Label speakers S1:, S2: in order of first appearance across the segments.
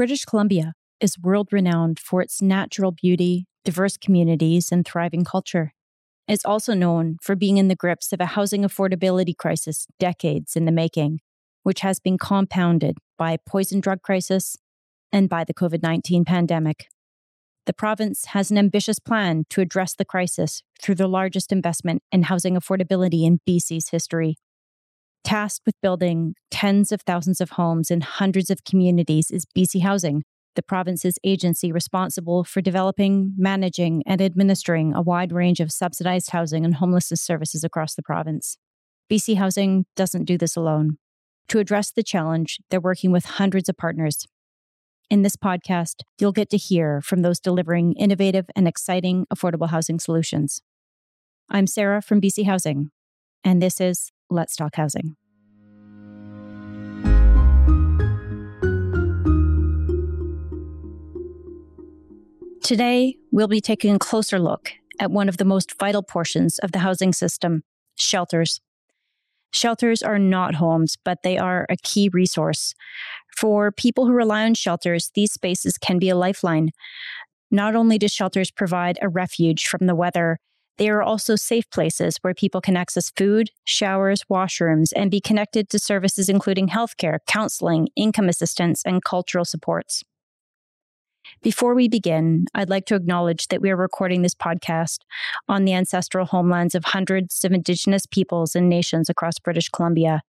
S1: British Columbia is world renowned for its natural beauty, diverse communities, and thriving culture. It's also known for being in the grips of a housing affordability crisis decades in the making, which has been compounded by a poison drug crisis and by the COVID 19 pandemic. The province has an ambitious plan to address the crisis through the largest investment in housing affordability in BC's history. Tasked with building tens of thousands of homes in hundreds of communities is BC Housing, the province's agency responsible for developing, managing, and administering a wide range of subsidized housing and homelessness services across the province. BC Housing doesn't do this alone. To address the challenge, they're working with hundreds of partners. In this podcast, you'll get to hear from those delivering innovative and exciting affordable housing solutions. I'm Sarah from BC Housing, and this is Let's Talk Housing. Today, we'll be taking a closer look at one of the most vital portions of the housing system shelters. Shelters are not homes, but they are a key resource. For people who rely on shelters, these spaces can be a lifeline. Not only do shelters provide a refuge from the weather, they are also safe places where people can access food, showers, washrooms, and be connected to services including healthcare, counseling, income assistance, and cultural supports. Before we begin, I'd like to acknowledge that we are recording this podcast on the ancestral homelands of hundreds of Indigenous peoples and nations across British Columbia,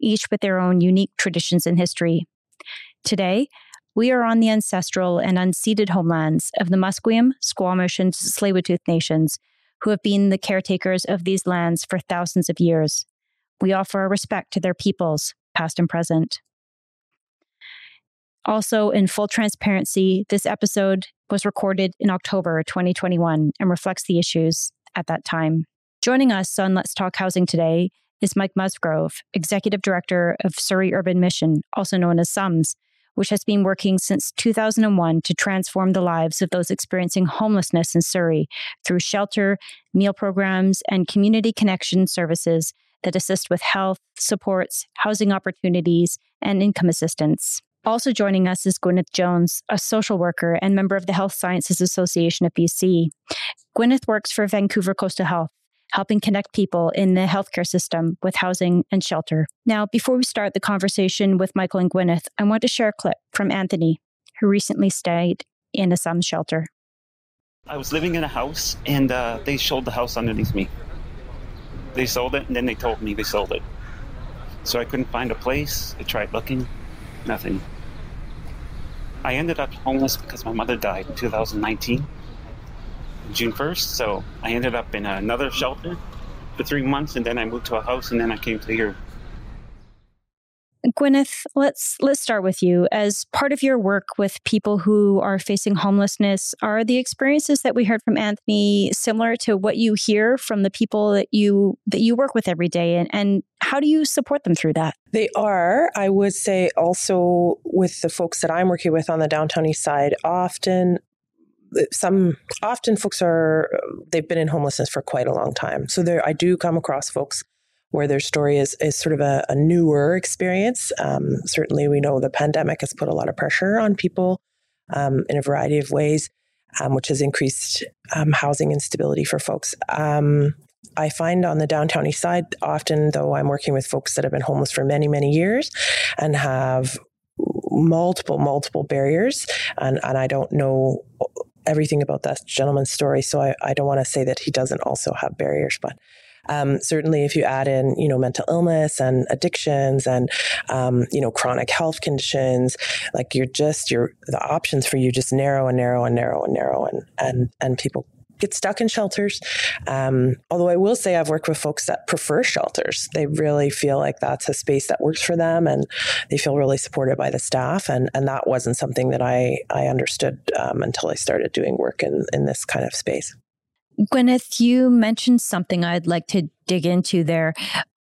S1: each with their own unique traditions and history. Today, we are on the ancestral and unceded homelands of the Musqueam, Squamish, and Tsleil-Waututh nations, who have been the caretakers of these lands for thousands of years. We offer our respect to their peoples, past and present. Also, in full transparency, this episode was recorded in October 2021 and reflects the issues at that time. Joining us on Let's Talk Housing today is Mike Musgrove, Executive Director of Surrey Urban Mission, also known as SUMS, which has been working since 2001 to transform the lives of those experiencing homelessness in Surrey through shelter, meal programs, and community connection services that assist with health, supports, housing opportunities, and income assistance. Also joining us is Gwyneth Jones, a social worker and member of the Health Sciences Association of BC. Gwyneth works for Vancouver Coastal Health, helping connect people in the healthcare system with housing and shelter. Now, before we start the conversation with Michael and Gwyneth, I want to share a clip from Anthony, who recently stayed in a SUM shelter.
S2: I was living in a house and uh, they sold the house underneath me. They sold it and then they told me they sold it. So I couldn't find a place. I tried looking, nothing. I ended up homeless because my mother died in 2019, June 1st. So I ended up in another shelter for three months, and then I moved to a house, and then I came to here.
S1: Gwyneth, let's let's start with you. As part of your work with people who are facing homelessness, are the experiences that we heard from Anthony similar to what you hear from the people that you that you work with every day and, and how do you support them through that?
S3: They are. I would say also with the folks that I'm working with on the downtown east side, often some often folks are they've been in homelessness for quite a long time. So there I do come across folks where their story is, is sort of a, a newer experience. Um, certainly, we know the pandemic has put a lot of pressure on people um, in a variety of ways, um, which has increased um, housing instability for folks. Um, I find on the downtown east side, often though I'm working with folks that have been homeless for many, many years and have multiple, multiple barriers. And, and I don't know everything about that gentleman's story, so I, I don't want to say that he doesn't also have barriers, but um, certainly, if you add in, you know, mental illness and addictions and, um, you know, chronic health conditions, like you're just, you're, the options for you just narrow and narrow and narrow and narrow and, and, and people get stuck in shelters. Um, although I will say I've worked with folks that prefer shelters. They really feel like that's a space that works for them and they feel really supported by the staff. And, and that wasn't something that I, I understood um, until I started doing work in, in this kind of space.
S1: Gwyneth, you mentioned something I'd like to dig into there.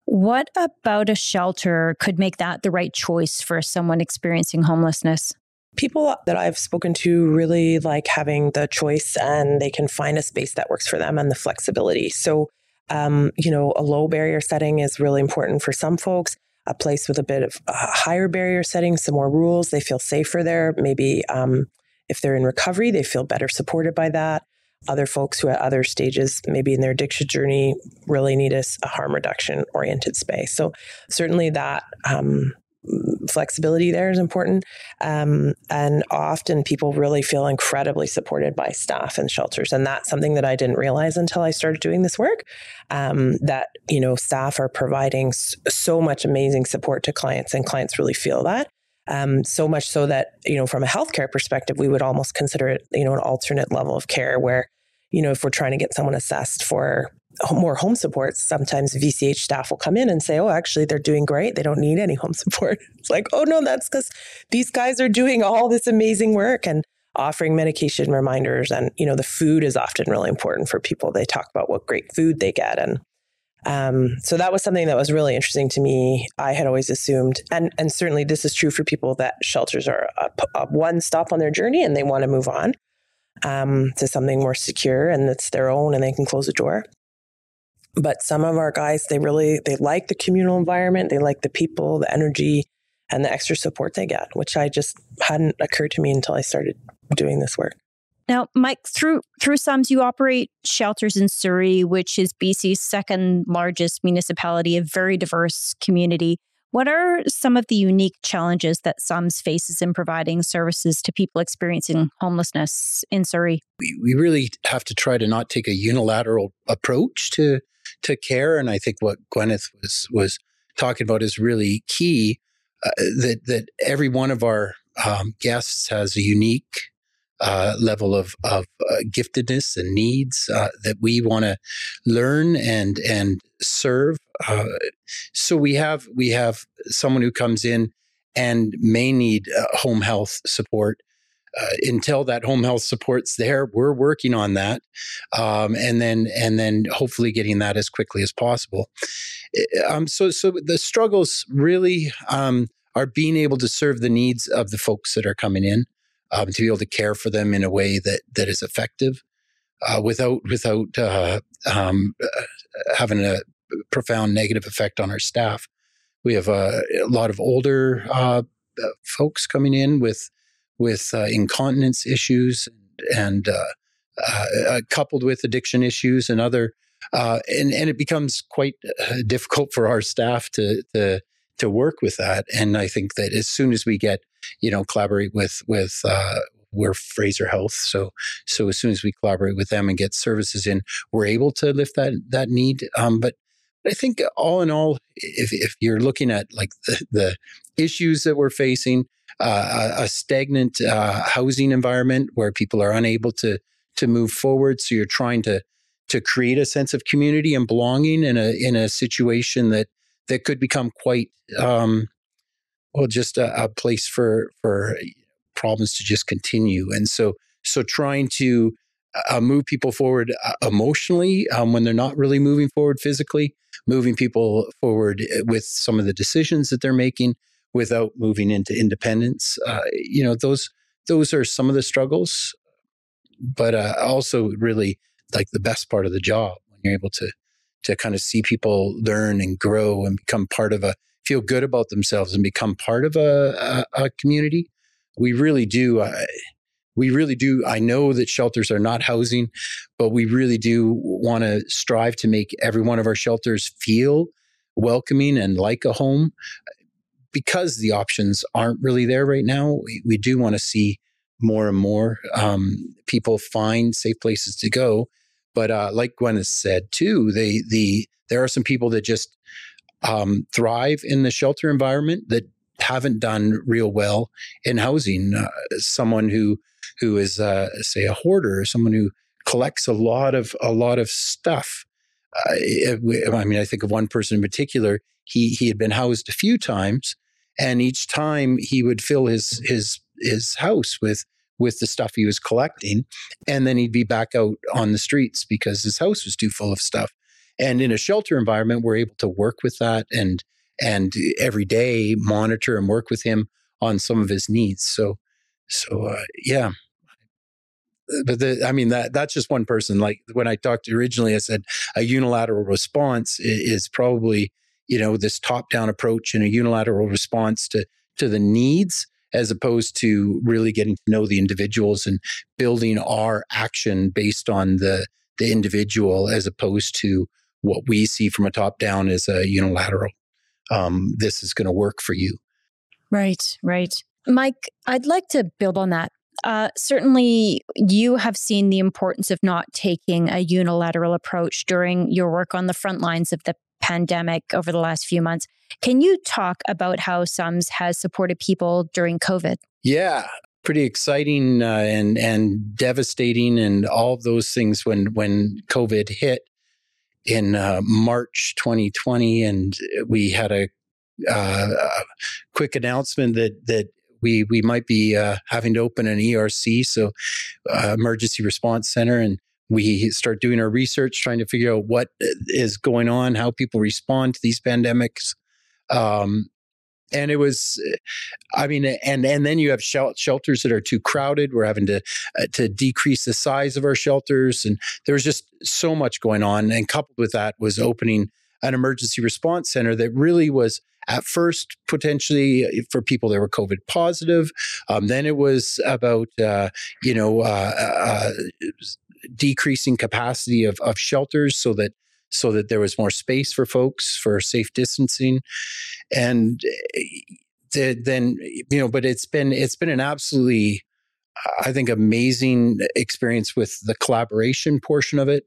S1: What about a shelter could make that the right choice for someone experiencing homelessness?
S3: People that I've spoken to really like having the choice and they can find a space that works for them and the flexibility. So, um, you know, a low barrier setting is really important for some folks. a place with a bit of a higher barrier setting, some more rules. They feel safer there. Maybe um, if they're in recovery, they feel better supported by that. Other folks who at other stages, maybe in their addiction journey, really need a, a harm reduction oriented space. So certainly that um, flexibility there is important. Um, and often people really feel incredibly supported by staff and shelters. And that's something that I didn't realize until I started doing this work. Um, that, you know, staff are providing so much amazing support to clients and clients really feel that. Um, so much so that, you know, from a healthcare perspective, we would almost consider it, you know, an alternate level of care where, you know, if we're trying to get someone assessed for more home support, sometimes VCH staff will come in and say, Oh, actually, they're doing great. They don't need any home support. It's like, Oh, no, that's because these guys are doing all this amazing work and offering medication reminders. And, you know, the food is often really important for people. They talk about what great food they get. And um, so that was something that was really interesting to me. I had always assumed, and, and certainly this is true for people that shelters are a, a one stop on their journey and they want to move on um, to something more secure and it's their own and they can close the door but some of our guys they really they like the communal environment. They like the people the energy and the extra support they get which i just hadn't occurred to me until i started doing this work.
S1: Now mike through through sums you operate shelters in surrey which is bc's second largest municipality a very diverse community what are some of the unique challenges that SUMS faces in providing services to people experiencing homelessness in Surrey?
S4: We, we really have to try to not take a unilateral approach to to care. And I think what Gwyneth was was talking about is really key. Uh, that that every one of our um, guests has a unique uh, level of of uh, giftedness and needs uh, that we want to learn and and serve. Uh, so we have we have someone who comes in and may need uh, home health support until that home health support's there, we're working on that, um, and then and then hopefully getting that as quickly as possible. Um, so so the struggles really um, are being able to serve the needs of the folks that are coming in, um, to be able to care for them in a way that that is effective, uh, without without uh, um, uh, having a profound negative effect on our staff. We have a lot of older uh, folks coming in with with uh, incontinence issues and uh, uh, uh, coupled with addiction issues and other uh, and and it becomes quite difficult for our staff to to to work with that and I think that as soon as we get you know collaborate with with we're Fraser Health. So, so as soon as we collaborate with them and get services in, we're able to lift that that need. Um, but I think all in all, if if you're looking at like the, the issues that we're facing, uh, a stagnant uh, housing environment where people are unable to to move forward. So you're trying to to create a sense of community and belonging in a in a situation that that could become quite um, well just a, a place for for problems to just continue. And so so trying to uh, move people forward uh, emotionally um, when they're not really moving forward physically, moving people forward uh, with some of the decisions that they're making, without moving into independence. Uh, you know, those those are some of the struggles, but uh, also really like the best part of the job when you're able to to kind of see people learn and grow and become part of a feel good about themselves and become part of a, a, a community. We really do. Uh, we really do. I know that shelters are not housing, but we really do want to strive to make every one of our shelters feel welcoming and like a home because the options aren't really there right now, we, we do want to see more and more um, people find safe places to go. But uh, like Gwen has said too, they the there are some people that just um, thrive in the shelter environment that haven't done real well in housing. Uh, someone who who is uh, say a hoarder, someone who collects a lot of a lot of stuff. Uh, I mean, I think of one person in particular. He he had been housed a few times, and each time he would fill his his his house with with the stuff he was collecting and then he'd be back out on the streets because his house was too full of stuff and in a shelter environment we're able to work with that and and every day monitor and work with him on some of his needs so so uh, yeah but the, I mean that that's just one person. Like when I talked originally, I said a unilateral response is, is probably you know, this top down approach and a unilateral response to, to the needs as opposed to really getting to know the individuals and building our action based on the, the individual as opposed to what we see from a top down is a unilateral. Um, this is going to work for you.
S1: Right, right. Mike, I'd like to build on that. Uh, certainly, you have seen the importance of not taking a unilateral approach during your work on the front lines of the pandemic over the last few months. Can you talk about how SUMS has supported people during COVID?
S4: Yeah, pretty exciting uh, and and devastating, and all of those things when when COVID hit in uh, March 2020, and we had a, uh, quick announcement that that we we might be uh, having to open an ERC, so uh, emergency response center, and we start doing our research, trying to figure out what is going on, how people respond to these pandemics. Um, and it was, I mean, and and then you have shelters that are too crowded. We're having to uh, to decrease the size of our shelters, and there was just so much going on. And coupled with that was opening an emergency response center that really was at first potentially uh, for people that were COVID positive. Um, then it was about uh, you know uh, uh, decreasing capacity of, of shelters so that so that there was more space for folks for safe distancing. And eh, the, then you know but it's been it's been an absolutely i think amazing experience with the collaboration portion of it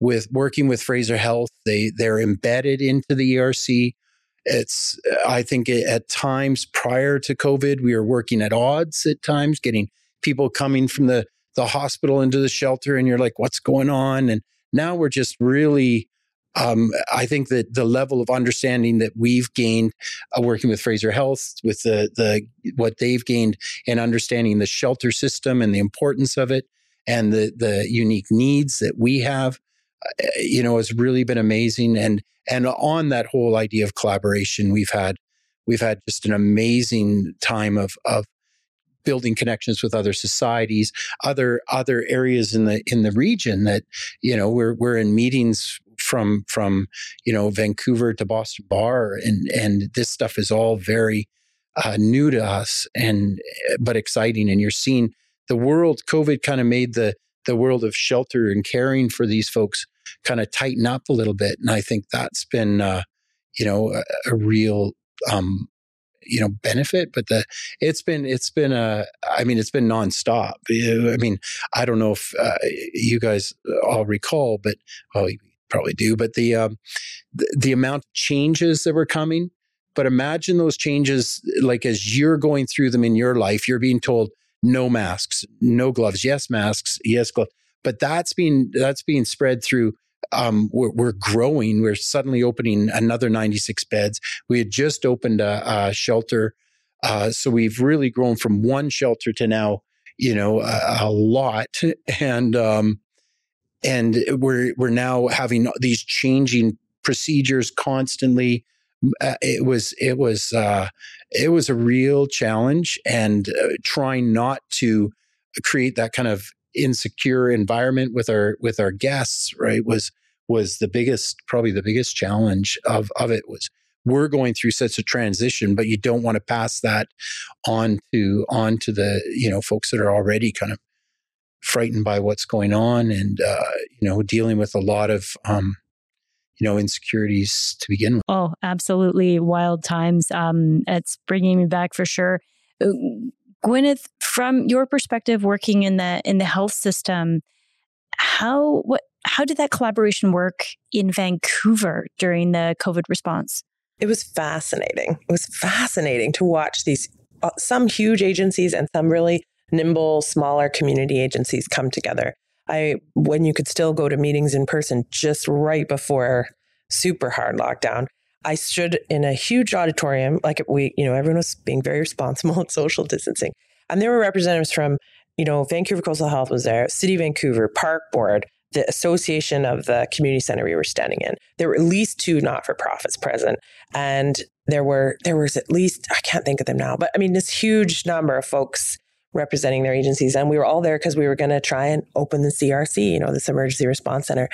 S4: with working with fraser health. They they're embedded into the erc it's i think at times prior to covid we were working at odds at times getting people coming from the the hospital into the shelter and you're like what's going on? And now we're just really um, I think that the level of understanding that we've gained uh, working with Fraser Health, with the the what they've gained in understanding the shelter system and the importance of it, and the the unique needs that we have, uh, you know, has really been amazing. And and on that whole idea of collaboration, we've had we've had just an amazing time of of building connections with other societies, other other areas in the in the region that you know we're we're in meetings from from you know Vancouver to Boston Bar, and and this stuff is all very uh, new to us and but exciting. And you're seeing the world. COVID kind of made the the world of shelter and caring for these folks kind of tighten up a little bit, and I think that's been uh, you know a, a real um, you know benefit but the it's been it's been a i mean it's been nonstop i mean i don't know if uh, you guys all recall but oh probably do, but the, um, the, the amount of changes that were coming. But imagine those changes, like as you're going through them in your life, you're being told no masks, no gloves, yes masks, yes gloves. But that's being that's being spread through. Um, we're, we're, growing. We're suddenly opening another 96 beds. We had just opened a, a shelter, uh, so we've really grown from one shelter to now, you know, a, a lot. And um, and we're we're now having these changing procedures constantly. Uh, it was it was uh, it was a real challenge, and uh, trying not to create that kind of insecure environment with our with our guests. Right was was the biggest probably the biggest challenge of of it was we're going through such a transition, but you don't want to pass that on to on to the you know folks that are already kind of frightened by what's going on and uh, you know dealing with a lot of um, you know insecurities to begin with.
S1: Oh, absolutely wild times. Um, it's bringing me back for sure. Uh, Gwyneth, from your perspective, working in the in the health system, how what how did that collaboration work in Vancouver during the COVID response?
S3: It was fascinating. It was fascinating to watch these uh, some huge agencies and some really nimble, smaller community agencies come together. I when you could still go to meetings in person just right before super hard lockdown. I stood in a huge auditorium, like we, you know, everyone was being very responsible at social distancing. And there were representatives from, you know, Vancouver Coastal Health was there, City Vancouver, Park Board, the association of the community center we were standing in. There were at least two not-for-profits present. And there were there was at least, I can't think of them now, but I mean this huge number of folks representing their agencies. And we were all there because we were going to try and open the CRC, you know, this emergency response center.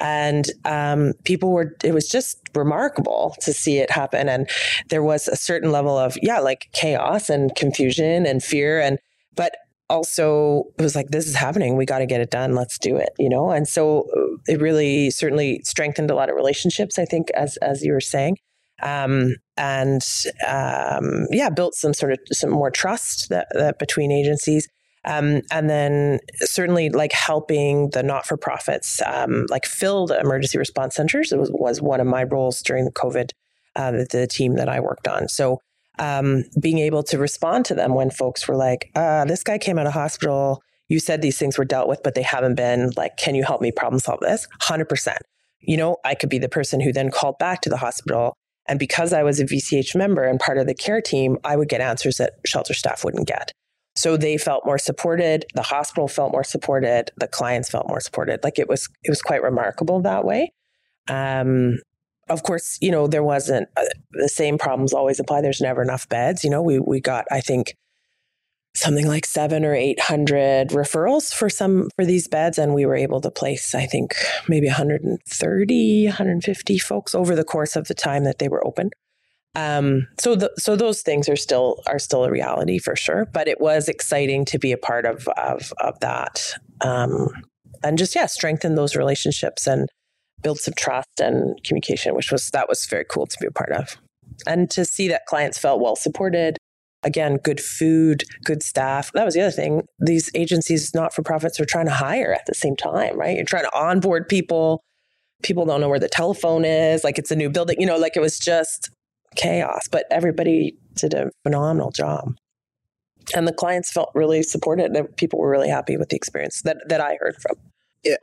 S3: And um, people were, it was just remarkable to see it happen. And there was a certain level of, yeah, like chaos and confusion and fear. And, but also it was like this is happening we got to get it done let's do it you know and so uh, it really certainly strengthened a lot of relationships i think as as you were saying um, and um, yeah built some sort of some more trust that, that between agencies um, and then certainly like helping the not-for-profits um, like fill the emergency response centers was, was one of my roles during the covid uh, the, the team that i worked on so um, being able to respond to them when folks were like, uh, this guy came out of hospital. You said these things were dealt with, but they haven't been. Like, can you help me problem solve this? 100%. You know, I could be the person who then called back to the hospital. And because I was a VCH member and part of the care team, I would get answers that shelter staff wouldn't get. So they felt more supported. The hospital felt more supported. The clients felt more supported. Like it was, it was quite remarkable that way. Um, of course, you know, there wasn't uh, the same problems always apply. There's never enough beds. You know, we, we got, I think, something like seven or 800 referrals for some, for these beds. And we were able to place, I think, maybe 130, 150 folks over the course of the time that they were open. Um, so the, so those things are still, are still a reality for sure. But it was exciting to be a part of, of, of that. Um, and just, yeah, strengthen those relationships and, build some trust and communication, which was that was very cool to be a part of. And to see that clients felt well supported. Again, good food, good staff. That was the other thing. These agencies, not for profits, are trying to hire at the same time, right? You're trying to onboard people. People don't know where the telephone is. Like it's a new building, you know, like it was just chaos, but everybody did a phenomenal job. And the clients felt really supported. And people were really happy with the experience that, that I heard from.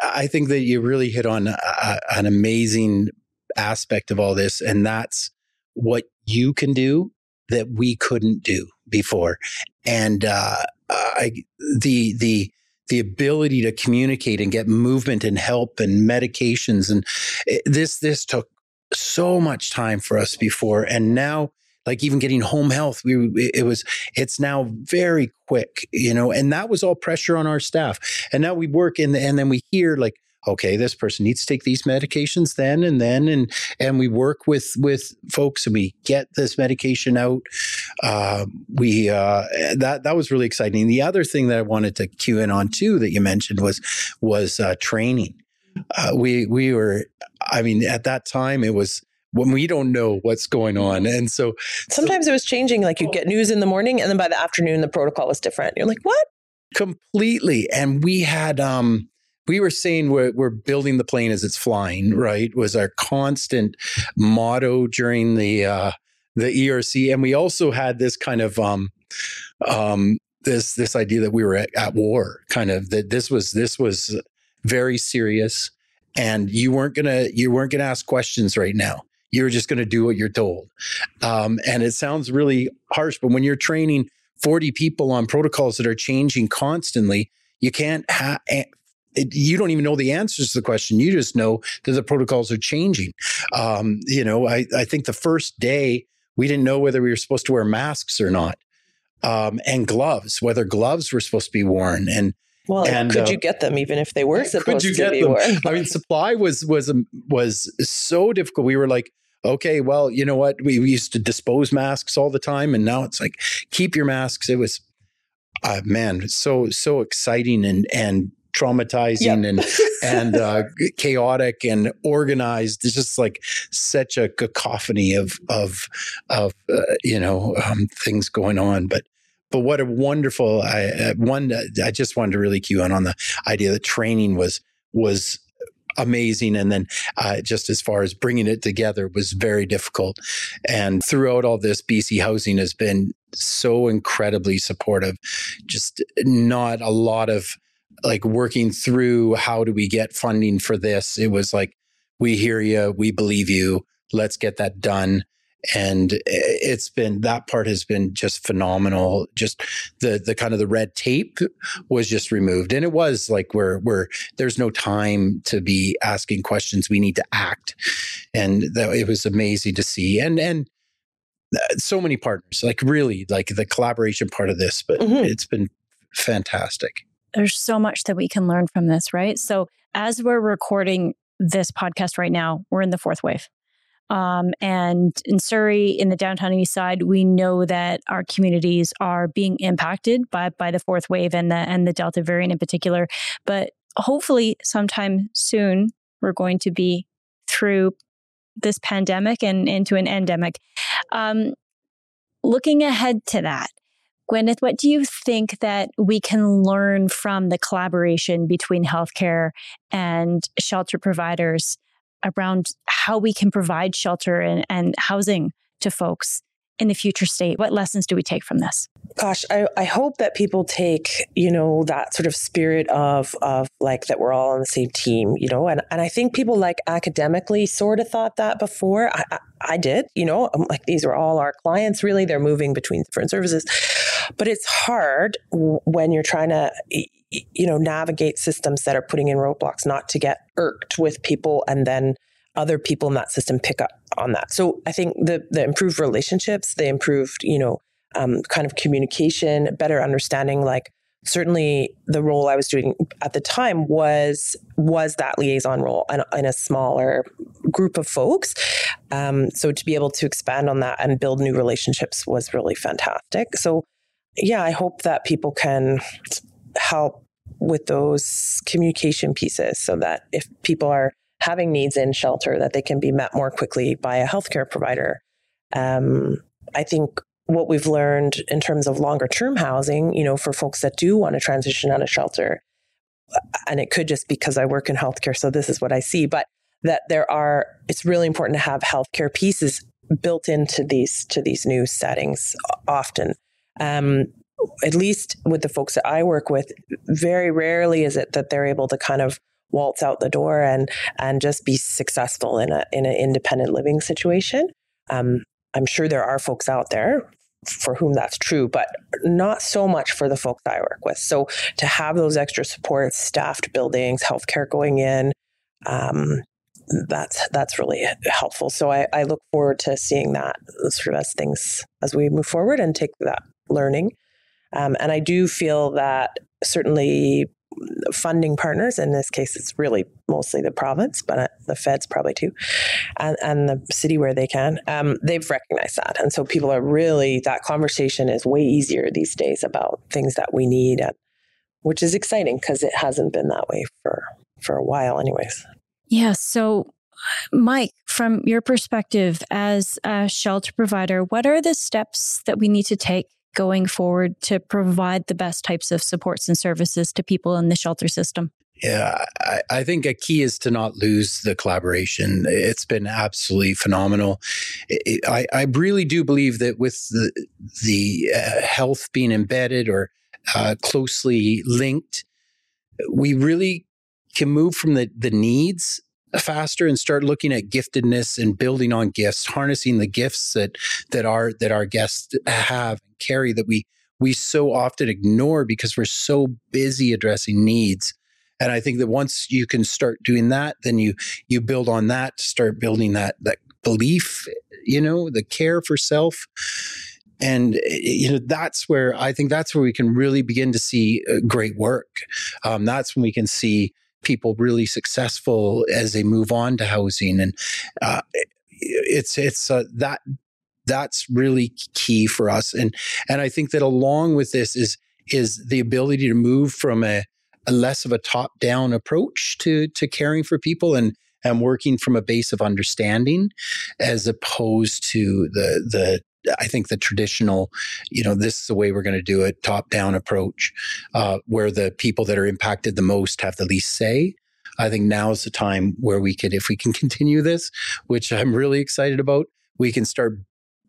S4: I think that you really hit on a, an amazing aspect of all this, and that's what you can do that we couldn't do before, and uh, I, the the the ability to communicate and get movement and help and medications and it, this this took so much time for us before, and now like even getting home health we it was it's now very quick you know and that was all pressure on our staff. And now we work in the, and then we hear like okay this person needs to take these medications then and then and and we work with with folks and we get this medication out uh, we uh, that that was really exciting the other thing that i wanted to cue in on too that you mentioned was was uh, training uh, we we were i mean at that time it was when we don't know what's going on. And so
S3: sometimes so, it was changing. Like you'd get news in the morning, and then by the afternoon, the protocol was different. You're like, what?
S4: Completely. And we had, um, we were saying we're, we're building the plane as it's flying, right? Was our constant motto during the, uh, the ERC. And we also had this kind of, um, um, this, this idea that we were at, at war kind of that this was, this was very serious and you weren't gonna you weren't gonna ask questions right now you're just going to do what you're told. Um, and it sounds really harsh, but when you're training 40 people on protocols that are changing constantly, you can't have. You don't even know the answers to the question. You just know that the protocols are changing. Um, you know, I, I think the first day we didn't know whether we were supposed to wear masks or not, um, and gloves, whether gloves were supposed to be worn, and
S3: well, and, could uh, you get them even if they were supposed could you get to be them? worn?
S4: I mean, supply was was um, was so difficult. We were like, okay, well, you know what? We, we used to dispose masks all the time, and now it's like keep your masks. It was, uh, man, so so exciting and and traumatizing yep. and and uh, chaotic and organized. It's just like such a cacophony of of of uh, you know um, things going on, but. But what a wonderful! I uh, one. I just wanted to really cue in on the idea that training was was amazing. And then uh, just as far as bringing it together was very difficult. And throughout all this, BC Housing has been so incredibly supportive. Just not a lot of like working through how do we get funding for this. It was like, we hear you, we believe you, let's get that done and it's been that part has been just phenomenal just the the kind of the red tape was just removed and it was like where where there's no time to be asking questions we need to act and that it was amazing to see and and uh, so many partners like really like the collaboration part of this but mm-hmm. it's been fantastic
S1: there's so much that we can learn from this right so as we're recording this podcast right now, we're in the fourth wave. Um, and in Surrey, in the downtown east side, we know that our communities are being impacted by by the fourth wave and the and the Delta variant in particular. But hopefully, sometime soon, we're going to be through this pandemic and into an endemic. Um, looking ahead to that, Gwyneth, what do you think that we can learn from the collaboration between healthcare and shelter providers around how we can provide shelter and, and housing to folks in the future state? What lessons do we take from this?
S3: Gosh, I, I hope that people take, you know, that sort of spirit of of like that we're all on the same team, you know, and, and I think people like academically sort of thought that before. I, I, I did, you know, I'm like these are all our clients really. They're moving between different services. But it's hard when you're trying to you know navigate systems that are putting in roadblocks not to get irked with people and then other people in that system pick up on that. So I think the the improved relationships, the improved, you know, um, kind of communication, better understanding, like certainly the role I was doing at the time was was that liaison role in, in a smaller group of folks. Um, so to be able to expand on that and build new relationships was really fantastic. So yeah, I hope that people can help with those communication pieces so that if people are having needs in shelter that they can be met more quickly by a healthcare provider. Um, I think what we've learned in terms of longer term housing, you know, for folks that do want to transition out of shelter, and it could just because I work in healthcare, so this is what I see, but that there are, it's really important to have healthcare pieces built into these to these new settings often. Um, at least with the folks that I work with, very rarely is it that they're able to kind of waltz out the door and and just be successful in a in an independent living situation. Um, I'm sure there are folks out there for whom that's true, but not so much for the folks I work with. So to have those extra supports, staffed buildings, healthcare going in, um, that's that's really helpful. So I, I look forward to seeing that sort of as things as we move forward and take that learning. Um, and I do feel that certainly funding partners. In this case, it's really mostly the province, but uh, the feds probably too, and, and the city where they can. Um, they've recognized that, and so people are really that conversation is way easier these days about things that we need, which is exciting because it hasn't been that way for for a while, anyways.
S1: Yeah. So Mike, from your perspective as a shelter provider, what are the steps that we need to take going forward to provide the best types of supports and services to people in the shelter system?
S4: Yeah, I, I, think a key is to not lose the collaboration. It's been absolutely phenomenal. It, I, I, really do believe that with the, the uh, health being embedded or uh, closely linked, we really can move from the, the needs faster and start looking at giftedness and building on gifts, harnessing the gifts that that our that our guests have and carry that we we so often ignore because we're so busy addressing needs. And I think that once you can start doing that, then you you build on that to start building that that belief, you know, the care for self and you know that's where i think that's where we can really begin to see uh, great work um, that's when we can see people really successful as they move on to housing, and uh, it's it's uh, that that's really key for us. And and I think that along with this is is the ability to move from a, a less of a top down approach to to caring for people and and working from a base of understanding as opposed to the the I think the traditional, you know, this is the way we're going to do it, top down approach, uh, where the people that are impacted the most have the least say. I think now is the time where we could, if we can continue this, which I'm really excited about, we can start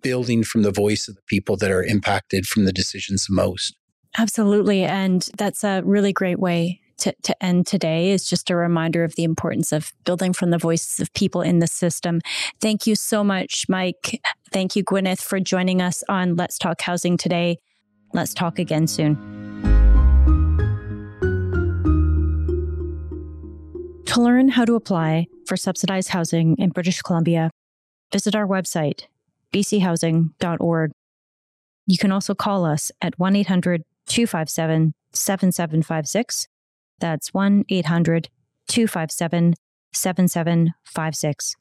S4: building from the voice of the people that are impacted from the decisions the most.
S1: Absolutely. And that's a really great way to, to end today is just a reminder of the importance of building from the voices of people in the system. Thank you so much, Mike. Thank you, Gwyneth, for joining us on Let's Talk Housing today. Let's talk again soon. To learn how to apply for subsidized housing in British Columbia, visit our website, bchousing.org. You can also call us at 1 800 257 7756 that's 1 800 257 7756.